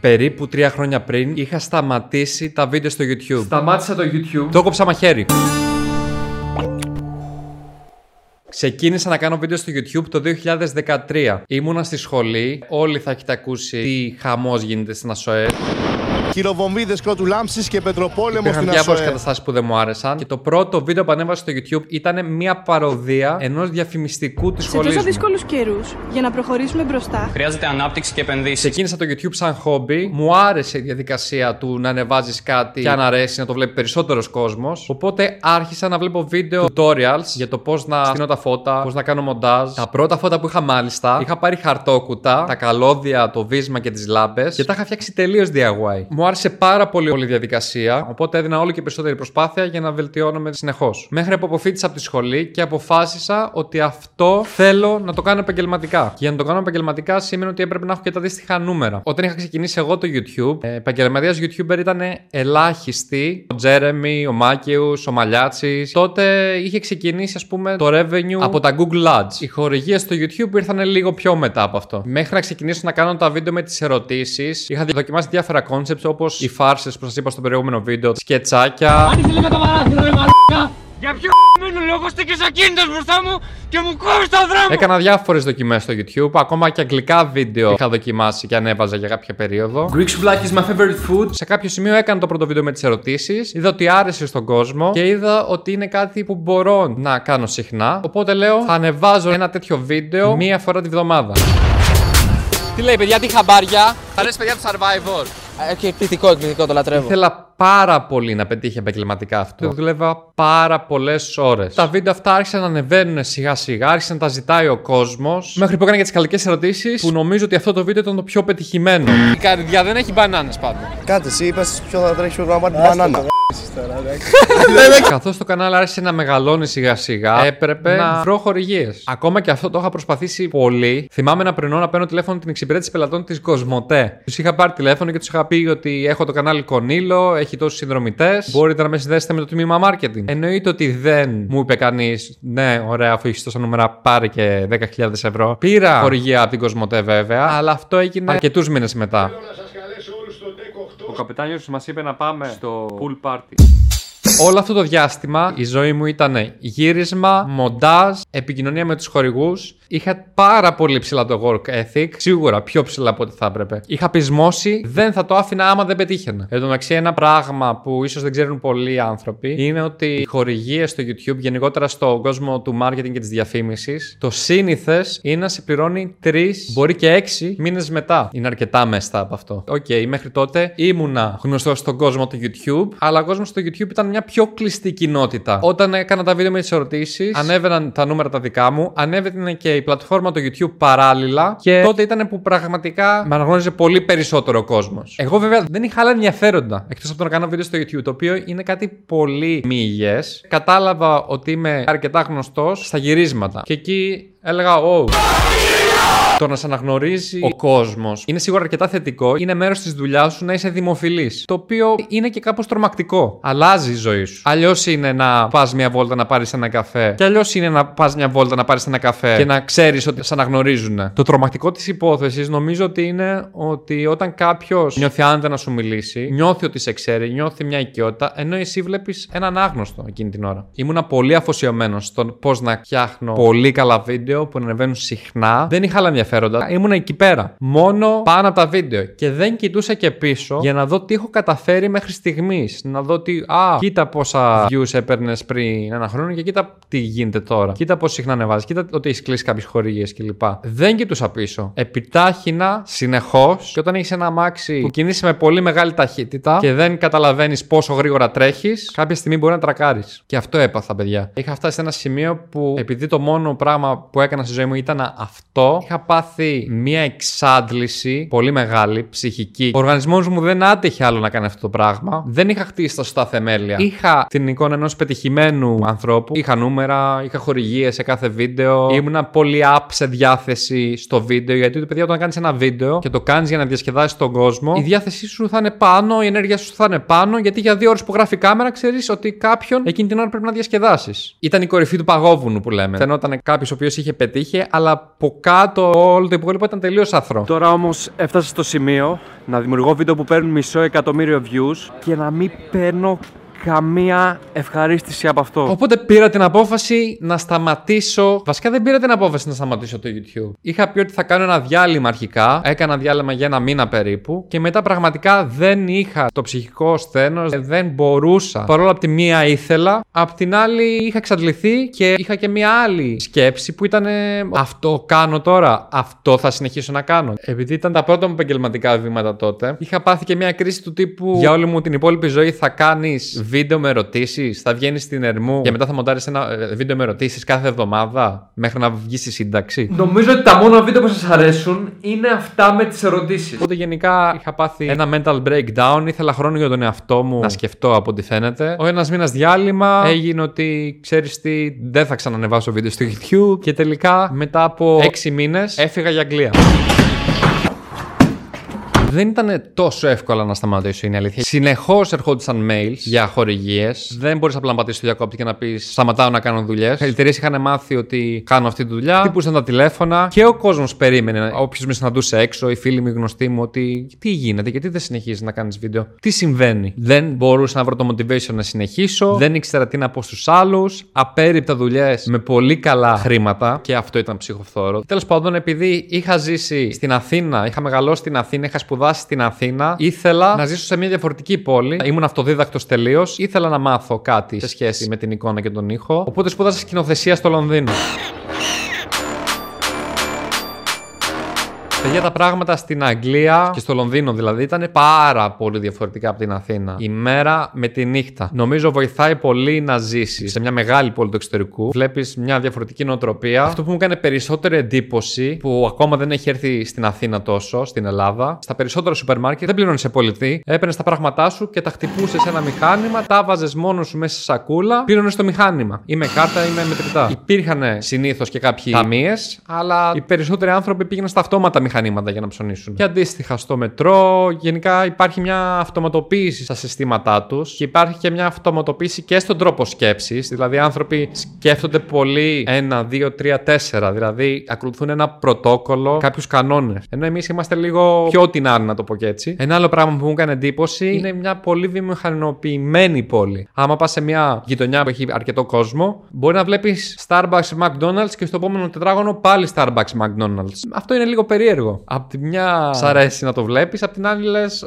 περίπου τρία χρόνια πριν είχα σταματήσει τα βίντεο στο YouTube. Σταμάτησα το YouTube. Το έκοψα μαχαίρι. Ξεκίνησα να κάνω βίντεο στο YouTube το 2013. Ήμουνα στη σχολή. Όλοι θα έχετε ακούσει τι χαμός γίνεται στην ΑΣΟΕ. Χειροβομβίδες κρότου λάμψης και πετροπόλεμο Υπήρχαν στην διάφορες ΑΣΟΕ. καταστάσεις που δεν μου άρεσαν. Και το πρώτο βίντεο που ανέβασα στο YouTube ήταν μια παροδία ενός διαφημιστικού της Σε σχολής. τόσο δύσκολους καιρούς, για να προχωρήσουμε μπροστά, Χρειάζεται ανάπτυξη και επενδύσεις. Ξεκίνησα το YouTube σαν χόμπι. Μου άρεσε η διαδικασία του να ανεβάζεις κάτι και αν αρέσει να το βλέπει περισσότερος κόσμος. Οπότε άρχισα να βλέπω βίντεο tutorials για το πώς να στείλω τα φώτα, πώς να κάνω μοντάζ. Τα πρώτα φώτα που είχα μάλιστα, είχα πάρει χαρτόκουτα, τα καλώδια, το βίσμα και τις λάμπες και τα είχα φτιάξει τελείως DIY. Μου άρεσε πάρα πολύ όλη η διαδικασία, οπότε έδινα όλο και περισσότερη προσπάθεια για να βελτιώνομαι συνεχώς. Μέχρι που αποφύτησα από τη σχολή και αποφάσισα ότι αυτό θέλω να το κάνω επαγγελματικά. Και για να το κάνω επαγγελματικά σημαίνει ότι έπρεπε να έχω και τα αντίστοιχα νούμερα. Όταν είχα ξεκινήσει εγώ το YouTube, ε, επαγγελματίας YouTuber ήταν ελάχιστοι. Ο Τζέρεμι, ο Μάκαιου, ο Μαλιάτσης. Τότε είχε ξεκινήσει, ας πούμε, το revenue από τα Google Ads. Οι χορηγίες στο YouTube ήρθαν λίγο πιο μετά από αυτό. Μέχρι να ξεκινήσω να κάνω τα βίντεο με τις ερωτήσεις, είχα δοκιμάσει διάφορα concepts όπως οι φάρσες που σας είπα στο προηγούμενο βίντεο, σκετσάκια. Για ποιο μήνυ λόγο στήκες ακίνητος μπροστά μου και μου κόβεις τον δρόμο. Έκανα διάφορες δοκιμές στο YouTube, ακόμα και αγγλικά βίντεο είχα δοκιμάσει και ανέβαζα για κάποια περίοδο. Greek souvlaki is my favorite food. Σε κάποιο σημείο έκανα το πρώτο βίντεο με τις ερωτήσεις. Είδα ότι άρεσε στον κόσμο και είδα ότι είναι κάτι που μπορώ να κάνω συχνά. Οπότε λέω θα ανεβάζω ένα τέτοιο βίντεο μία φορά τη βδομάδα. Τι λέει, παιδιά, τι χαμπάρια. Αρέσει παιδιά το Survivor. Ε, εκπληκτικό, εκπληκτικό, το λατρεύω. Ήθελα πάρα πολύ να πετύχει επαγγελματικά αυτό. Το δούλευα πάρα πολλές ώρες. Τα βίντεο αυτά άρχισαν να ανεβαίνουν σιγά σιγά, άρχισε να τα ζητάει ο κόσμος. Μέχρι που έκανα και τις καλικές ερωτήσεις, που νομίζω ότι αυτό το βίντεο ήταν το πιο πετυχημένο. Η καρδιά δεν έχει μπανάνες πάντων. Κάτι, εσύ είπες ποιο θα τρέχει να πάρει την μπανάνα. Καθώς το κανάλι άρχισε να μεγαλώνει σιγά σιγά, έπρεπε να βρω χορηγίες. Ακόμα και αυτό το είχα προσπαθήσει πολύ. Θυμάμαι να πρινώ να παίρνω τηλέφωνο την εξυπηρέτηση πελατών της Κοσμοτέ. Τους είχα πάρει τηλέφωνο και τους είχα πει ότι έχω το κανάλι Κονίλο, έχει τόσους συνδρομητές. Μπορείτε να με συνδέσετε με το τμήμα marketing. Εννοείται ότι δεν μου είπε κανείς, ναι, ωραία, αφού έχεις τόσα νούμερα, πάρε και 10.000 ευρώ. Πήρα χορηγία από την Κοσμοτέ βέβαια, αλλά αυτό έγινε αρκετούς μήνες μετά. Ο καπετάνιος μας είπε να πάμε στο pool party. Όλο αυτό το διάστημα η ζωή μου ήταν γύρισμα, μοντάζ, επικοινωνία με τους χορηγούς. Είχα πάρα πολύ ψηλά το work ethic, σίγουρα πιο ψηλά από ό,τι θα έπρεπε. Είχα πεισμώσει, δεν θα το άφηνα άμα δεν πετύχαινα. Εν τω μεταξύ, ένα πράγμα που ίσως δεν ξέρουν πολλοί άνθρωποι είναι ότι οι χορηγίες στο YouTube, γενικότερα στον κόσμο του marketing και της διαφήμισης, το σύνηθες είναι να σε πληρώνει τρεις, μπορεί και έξι μήνες μετά. Είναι αρκετά μέσα από αυτό. Οκ, μέχρι τότε ήμουνα γνωστός στον κόσμο του YouTube, αλλά ο κόσμος στο YouTube ήταν μια πιο κλειστή κοινότητα. Όταν έκανα τα βίντεο με τις ερωτήσεις, ανέβαιναν τα νούμερα τα δικά μου, ανέβαινε και η πλατφόρμα του YouTube παράλληλα και τότε ήταν που πραγματικά με αναγνώριζε πολύ περισσότερο ο κόσμος. Εγώ βέβαια δεν είχα άλλα ενδιαφέροντα εκτός από το να κάνω βίντεο στο YouTube, το οποίο είναι κάτι πολύ μη υγιές. Κατάλαβα ότι είμαι αρκετά γνωστός στα γυρίσματα. Και εκεί έλεγα, Oh. Το να σε αναγνωρίζει ο κόσμος είναι σίγουρα αρκετά θετικό. Είναι μέρος της δουλειάς σου να είσαι δημοφιλής. Το οποίο είναι και κάπως τρομακτικό. Αλλάζει η ζωή σου. Αλλιώς είναι να πας μια βόλτα να πάρεις ένα καφέ. Και αλλιώς είναι να πας μια βόλτα να πάρεις ένα καφέ και να ξέρεις ότι σε αναγνωρίζουν. Το τρομακτικό της υπόθεσης νομίζω ότι είναι ότι όταν κάποιος νιώθει άνετα να σου μιλήσει, νιώθει ότι σε ξέρει, νιώθει μια οικειότητα, ενώ εσύ βλέπεις έναν άγνωστο εκείνη την ώρα. Ήμουνα πολύ αφοσιωμένος στον πώς να φτιάχνω πολύ καλά βίντεο που ανεβαίνουν συχνά. Δεν είχα άλλα ενδιαφέροντα. Ήμουν εκεί πέρα. Μόνο πάνω από τα βίντεο. Και δεν κοιτούσα και πίσω για να δω τι έχω καταφέρει μέχρι στιγμής. Να δω τι. Α, κοίτα πόσα views έπαιρνες πριν ένα χρόνο και κοίτα τι γίνεται τώρα. Κοίτα πώς συχνά ανεβάζεις. Κοίτα ότι έχεις κλείσει κάποιες χορηγίες κλπ. Δεν κοιτούσα πίσω. Επιτάχυνα συνεχώς και όταν έχεις ένα αμάξι που κινείσαι με πολύ μεγάλη ταχύτητα και δεν καταλαβαίνεις πόσο γρήγορα τρέχεις, κάποια στιγμή μπορεί να τρακάρεις. Και αυτό έπαθα, παιδιά. Είχα φτάσει σε ένα σημείο που επειδή το μόνο πράγμα που έκανα στη ζωή μου ήταν αυτό, είχα πάθει μία εξάντληση πολύ μεγάλη, ψυχική. Ο οργανισμός μου δεν άτεχε άλλο να κάνει αυτό το πράγμα. Δεν είχα χτίσει τα σωστά θεμέλια. Είχα την εικόνα ενός πετυχημένου ανθρώπου. Είχα νούμερα, είχα χορηγίες σε κάθε βίντεο. Ήμουνα πολύ up σε διάθεση στο βίντεο. Γιατί, παιδιά, όταν κάνεις ένα βίντεο και το κάνεις για να διασκεδάσεις τον κόσμο, η διάθεσή σου θα είναι πάνω, η ενέργεια σου θα είναι πάνω. Γιατί για δύο ώρες που γράφει η κάμερα ξέρεις ότι κάποιον εκείνη την ώρα πρέπει να διασκεδάσεις. Ήταν η κορυφή του παγόβουνου που λέμε. Φαινόταν κάποιος ο οποίος είχε είχε πετύχει, αλλά από κάτω όλο το υπόλοιπο ήταν τελείως αθρό. Τώρα όμως έφτασα στο σημείο να δημιουργώ βίντεο που παίρνουν μισό εκατομμύριο views και να μην παίρνω καμία ευχαρίστηση από αυτό. Οπότε πήρα την απόφαση να σταματήσω. Βασικά δεν πήρα την απόφαση να σταματήσω το YouTube. Είχα πει ότι θα κάνω ένα διάλειμμα αρχικά. Έκανα διάλειμμα για ένα μήνα περίπου. Και μετά πραγματικά δεν είχα το ψυχικό σθένο. Δεν μπορούσα. Παρόλο από τη μία ήθελα. Απ' την άλλη είχα εξαντληθεί και είχα και μία άλλη σκέψη που ήταν αυτό κάνω τώρα. Αυτό θα συνεχίσω να κάνω. Επειδή ήταν τα πρώτα μου επαγγελματικά βήματα τότε, είχα πάθει και μία κρίση του τύπου για όλη μου την υπόλοιπη ζωή θα κάνεις βίντεο με ερωτήσεις, θα βγαίνεις στην Ερμού και μετά θα μοντάρεις ένα ε, βίντεο με ερωτήσεις κάθε εβδομάδα μέχρι να βγεις στη σύνταξη. Νομίζω ότι τα μόνα βίντεο που σας αρέσουν είναι αυτά με τις ερωτήσεις. Οπότε γενικά είχα πάθει ένα mental breakdown. Ήθελα χρόνο για τον εαυτό μου να σκεφτώ από ό,τι φαίνεται. Ο ένας μήνας διάλειμμα έγινε ότι ξέρεις τι, δεν θα ξανανεβάσω βίντεο στο YouTube. Και τελικά μετά από 6 μήνες έφυγα για Αγγλία. Δεν ήταν τόσο εύκολα να σταματήσω, είναι η αλήθεια. Συνεχώς ερχόντουσαν mails για χορηγίες. Δεν μπορείς απλά να πατήσεις το διακόπτη και να πεις Σταματάω να κάνω δουλειές. Οι εταιρείες είχαν μάθει ότι κάνω αυτή τη δουλειά. Χτυπούσαν τα τηλέφωνα και ο κόσμος περίμενε. Όποιος με συναντούσε έξω, οι φίλοι μου, οι γνωστοί μου, ότι τι γίνεται, γιατί δεν συνεχίζεις να κάνεις βίντεο; Τι συμβαίνει; Δεν μπορούσα να βρω το motivation να συνεχίσω. Δεν ήξερα τι να πω στους άλλους. Απέριπτα δουλειές με πολύ καλά χρήματα και αυτό ήταν ψυχοφθόρο. Τέλος πάντων, επειδή είχα ζήσει στην Αθήνα, είχα μεγαλώσει στην Αθήνα, είχα σπουδάσει στην Αθήνα, ήθελα να ζήσω σε μια διαφορετική πόλη. Ήμουν αυτοδίδακτος τελείως. Ήθελα να μάθω κάτι σε σχέση με την εικόνα και τον ήχο. Οπότε σπούδασα σκηνοθεσία στο Λονδίνο. Παιδιά, τα πράγματα στην Αγγλία και στο Λονδίνο δηλαδή ήταν πάρα πολύ διαφορετικά από την Αθήνα. Η μέρα με τη νύχτα. Νομίζω βοηθάει πολύ να ζήσεις σε μια μεγάλη πόλη του εξωτερικού. Βλέπεις μια διαφορετική νοοτροπία. Αυτό που μου έκανε περισσότερη εντύπωση, που ακόμα δεν έχει έρθει στην Αθήνα τόσο, στην Ελλάδα, στα περισσότερα σούπερ μάρκετ δεν πλήρωνε σε πολιτή. Έπαιρνες τα πράγματά σου και τα χτυπούσες σε ένα μηχάνημα, τα βάζες μόνος σου μέσα σε σακούλα, πλήρωνε το μηχάνημα. Ή με κάρτα ή με μετρητά. Υπήρχαν συνήθως και κάποιοι ταμείες, αλλά οι περισσότεροι άνθρωποι πήγαιναν στα αυτόματα μηχανήματα για να ψωνίσουν. Και αντίστοιχα στο μετρό, γενικά υπάρχει μια αυτοματοποίηση στα συστήματά τους και υπάρχει και μια αυτοματοποίηση και στον τρόπο σκέψης. Δηλαδή, οι άνθρωποι σκέφτονται πολύ ένα, δύο, τρία, τέσσερα. Δηλαδή, ακολουθούν ένα πρωτόκολλο, κάποιους κανόνες. Ενώ εμείς είμαστε λίγο πιο τεινάροι, να το πω και έτσι. Ένα άλλο πράγμα που μου έκανε εντύπωση είναι μια πολύ βιομηχανοποιημένη πόλη. Άμα πας σε μια γειτονιά που έχει αρκετό κόσμο, μπορεί να βλέπεις Starbucks McDonald's και στο επόμενο τετράγωνο πάλι Starbucks McDonald's. Αυτό είναι λίγο περίεργο. Απ' τη μια σ' αρέσει να το βλέπεις, απ' την άλλη λες.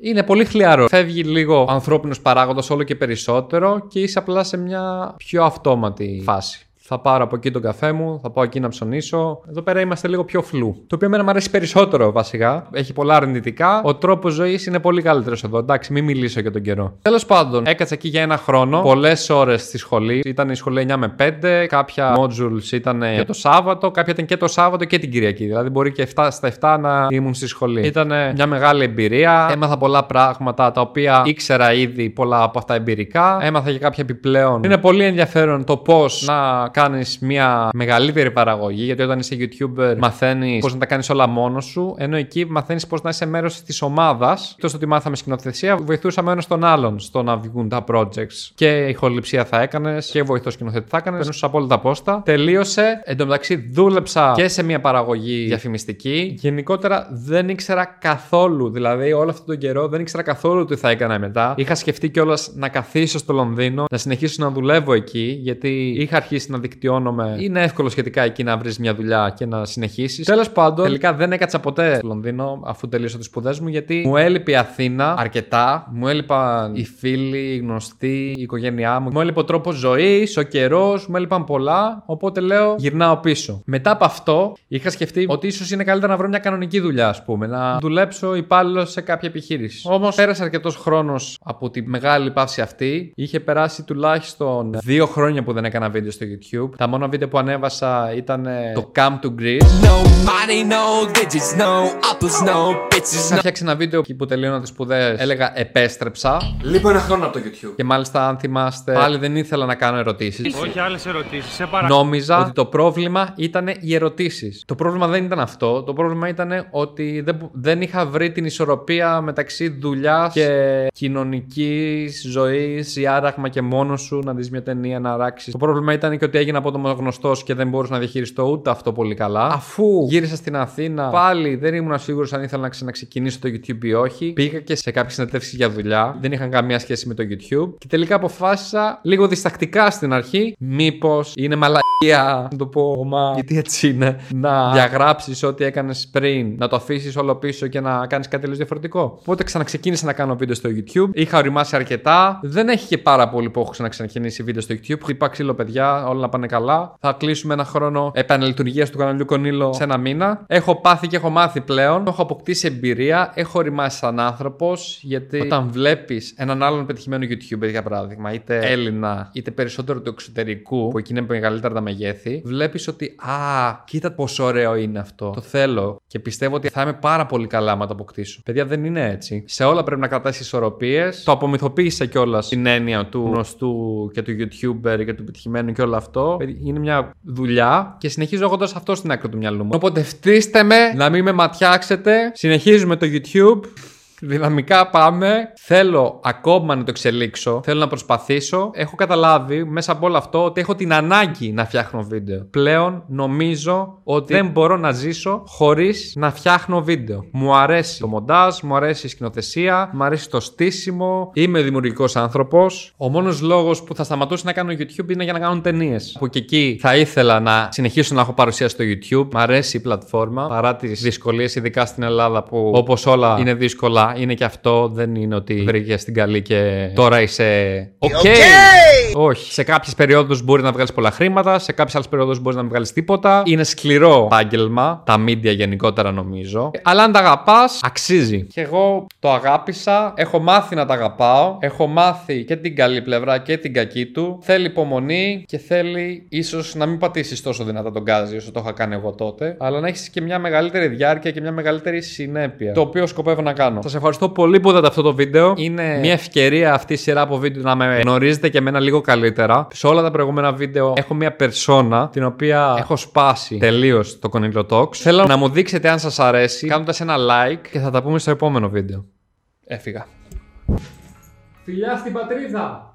Είναι πολύ χλιαρό. Φεύγει λίγο ο ανθρώπινος παράγοντας όλο και περισσότερο και είσαι απλά σε μια πιο αυτόματη φάση. Θα πάρω από εκεί τον καφέ μου, θα πάω εκεί να ψωνίσω. Εδώ πέρα είμαστε λίγο πιο φλού. Το οποίο εμένα μου αρέσει περισσότερο βασικά. Έχει πολλά αρνητικά. Ο τρόπος ζωής είναι πολύ καλύτερος εδώ. Εντάξει, μην μιλήσω για τον καιρό. Τέλος πάντων, έκατσα εκεί για ένα χρόνο. Πολλές ώρες στη σχολή. Ήταν η σχολή 9 με 5. Κάποια modules ήταν και το Σάββατο. Κάποια ήταν και το Σάββατο και την Κυριακή. Δηλαδή μπορεί και 7 στα 7 να ήμουν στη σχολή. Ήταν μια μεγάλη εμπειρία. Έμαθα πολλά πράγματα τα οποία ήξερα ήδη πολλά από αυτά εμπειρικά. Έμαθα και κάποια επιπλέον. Είναι πολύ ενδιαφέρον το πώς να κάνεις μια μεγαλύτερη παραγωγή, γιατί όταν είσαι YouTuber μαθαίνεις πώς να τα κάνεις όλα μόνος σου, ενώ εκεί μαθαίνεις πώς να είσαι μέρος της ομάδας. Εκτός ότι μάθαμε σκηνοθεσία, βοηθούσαμε ένας τον άλλον στο να βγουν τα projects. Και ηχοληψία θα έκανες και βοηθός σκηνοθέτης θα έκανες. Περνούσες απόλυτα πόστα. Τελείωσε. Εν τω μεταξύ, δούλεψα και σε μια παραγωγή διαφημιστική. Γενικότερα δεν ήξερα καθόλου. Δηλαδή, όλο αυτόν τον καιρό δεν ήξερα καθόλου τι θα έκανα μετά. Είχα σκεφτεί κιόλας να καθίσω στο Λονδίνο, να συνεχίσω να δουλεύω εκεί, γιατί είχα αρχίσει να δικτυώνομαι. Είναι εύκολο σχετικά εκεί να βρεις μια δουλειά και να συνεχίσεις. Τέλος πάντων, τελικά δεν έκατσα ποτέ στο Λονδίνο αφού τελείωσα τις σπουδές μου, γιατί μου έλειπε η Αθήνα αρκετά. Μου έλειπαν οι φίλοι, οι γνωστοί, η οικογένειά μου. Μου έλειπε ο τρόπος ζωής, ο καιρός, μου έλειπαν πολλά. Οπότε λέω γυρνάω πίσω. Μετά από αυτό, είχα σκεφτεί ότι ίσως είναι καλύτερα να βρω μια κανονική δουλειά, ας πούμε. Να δουλέψω υπάλληλο σε κάποια επιχείρηση. Όμως πέρασε αρκετός χρόνος από τη μεγάλη παύση αυτή. Είχε περάσει τουλάχιστον δύο χρόνια που δεν έκανα βίντεο στο YouTube. Τα μόνα βίντεο που ανέβασα ήταν το Come to Greece. No money, no digits, no apples, no bitches. Είχα φτιάξει ένα βίντεο εκεί που τελείωνα τις σπουδές. Έλεγα Επέστρεψα. Λείπω ένα χρόνο από το YouTube. Και μάλιστα, αν θυμάστε, πάλι δεν ήθελα να κάνω ερωτήσεις. Όχι άλλες ερωτήσεις. Σε παρακαλώ. Νόμιζα ότι το πρόβλημα ήταν οι ερωτήσεις. Το πρόβλημα δεν ήταν αυτό. Το πρόβλημα ήταν ότι δεν, μπο- δεν είχα βρει την ισορροπία μεταξύ δουλειάς και κοινωνικής ζωής ή άραγμα και μόνος σου να δεις μια ταινία να αράξεις. Το πρόβλημα ήταν και ότι έγινα από το γνωστός και δεν μπορούσα να διαχειριστώ ούτε αυτό πολύ καλά. Αφού; Γύρισα στην Αθήνα, πάλι δεν ήμουν σίγουρος αν ήθελα να ξαναξεκινήσω το YouTube ή όχι. Πήγα και σε κάποιες συνεντεύξεις για δουλειά. Δεν είχαν καμία σχέση με το YouTube. Και τελικά αποφάσισα λίγο διστακτικά στην αρχή. Μήπως είναι μαλακία, να το πω, μα γιατί έτσι είναι, να διαγράψεις ό,τι έκανες πριν, να το αφήσεις όλο πίσω και να κάνεις κάτι τελείως διαφορετικό. Οπότε ξαναξεκίνησα να κάνω βίντεο στο YouTube. Είχα οριμάσει αρκετά. Δεν έχει και πάρα πολύ που έχω ξαναξεκινήσει βίντεο στο YouTube. Χτυπά ξύλο, παιδιά, όλα να πάνε καλά. Θα κλείσουμε ένα χρόνο επαναλειτουργίας του καναλιού Κονίλο σε ένα μήνα. Έχω πάθει και έχω μάθει πλέον. Έχω αποκτήσει εμπειρία. Έχω οριμάσει σαν άνθρωπος. Γιατί όταν βλέπεις έναν άλλον πετυχημένο YouTuber, για παράδειγμα, είτε Έλληνα, είτε περισσότερο του εξωτερικού, που εκεί είναι μεγαλύτερα τα μεγέθη, βλέπεις ότι Α, κοίτα πόσο ωραίο είναι αυτό. Το θέλω. Και πιστεύω ότι θα είμαι πάρα πολύ καλά άμα το αποκτήσω. Παιδιά, δεν είναι έτσι. Σε όλα πρέπει να κρατάς ισορροπίες. Το απομυθοποίησα κιόλας την έννοια του γνωστού και του YouTuber και του πετυχημένου και όλο αυτό. Είναι μια δουλειά και συνεχίζω έχοντας αυτό στην άκρη του μυαλού μου. Οπότε φτύστε με, να μην με ματιάξετε. Συνεχίζουμε το YouTube. Δυναμικά πάμε. Θέλω ακόμα να το εξελίξω. Θέλω να προσπαθήσω. Έχω καταλάβει μέσα από όλο αυτό ότι έχω την ανάγκη να φτιάχνω βίντεο. Πλέον νομίζω ότι δεν μπορώ να ζήσω χωρίς να φτιάχνω βίντεο. Μου αρέσει το μοντάζ, μου αρέσει η σκηνοθεσία, μου αρέσει το στήσιμο. Είμαι δημιουργικός άνθρωπος. Ο μόνος λόγος που θα σταματούσε να κάνω YouTube είναι για να κάνω ταινίες. Που και εκεί θα ήθελα να συνεχίσω να έχω παρουσία στο YouTube. Μ' αρέσει η πλατφόρμα παρά τις δυσκολίες, ειδικά στην Ελλάδα που όπως όλα είναι δύσκολα, είναι και αυτό. Δεν είναι ότι βρήκες την καλή και τώρα είσαι. Οκ! Όχι. Σε κάποιες περιόδους μπορεί να βγάλεις πολλά χρήματα, σε κάποιες άλλες περιόδους μπορείς να μην βγάλεις τίποτα. Είναι σκληρό επάγγελμα, τα media γενικότερα νομίζω. Αλλά αν τα αγαπάς, αξίζει. Και εγώ το αγάπησα, έχω μάθει να τα αγαπάω, έχω μάθει και την καλή πλευρά και την κακή του. Θέλει υπομονή και θέλει ίσως να μην πατήσεις τόσο δυνατά τον γκάζι όσο το είχα κάνει εγώ τότε, αλλά να έχεις και μια μεγαλύτερη διάρκεια και μια μεγαλύτερη συνέπεια. Το οποίο σκοπεύω να κάνω. Σα ευχαριστώ πολύ που είδατε αυτό το βίντεο. Είναι μια ευκαιρία αυτή η σειρά από βίντεο να με γνωρίζετε και εμένα λίγο καλύτερα. Σε όλα τα προηγούμενα βίντεο έχω μια περσόνα την οποία έχω σπάσει τελείως το Conillo Talks. Θέλω να μου δείξετε αν σας αρέσει κάνοντας ένα like και θα τα πούμε στο επόμενο βίντεο. Έφυγα. Φιλιά στην πατρίδα!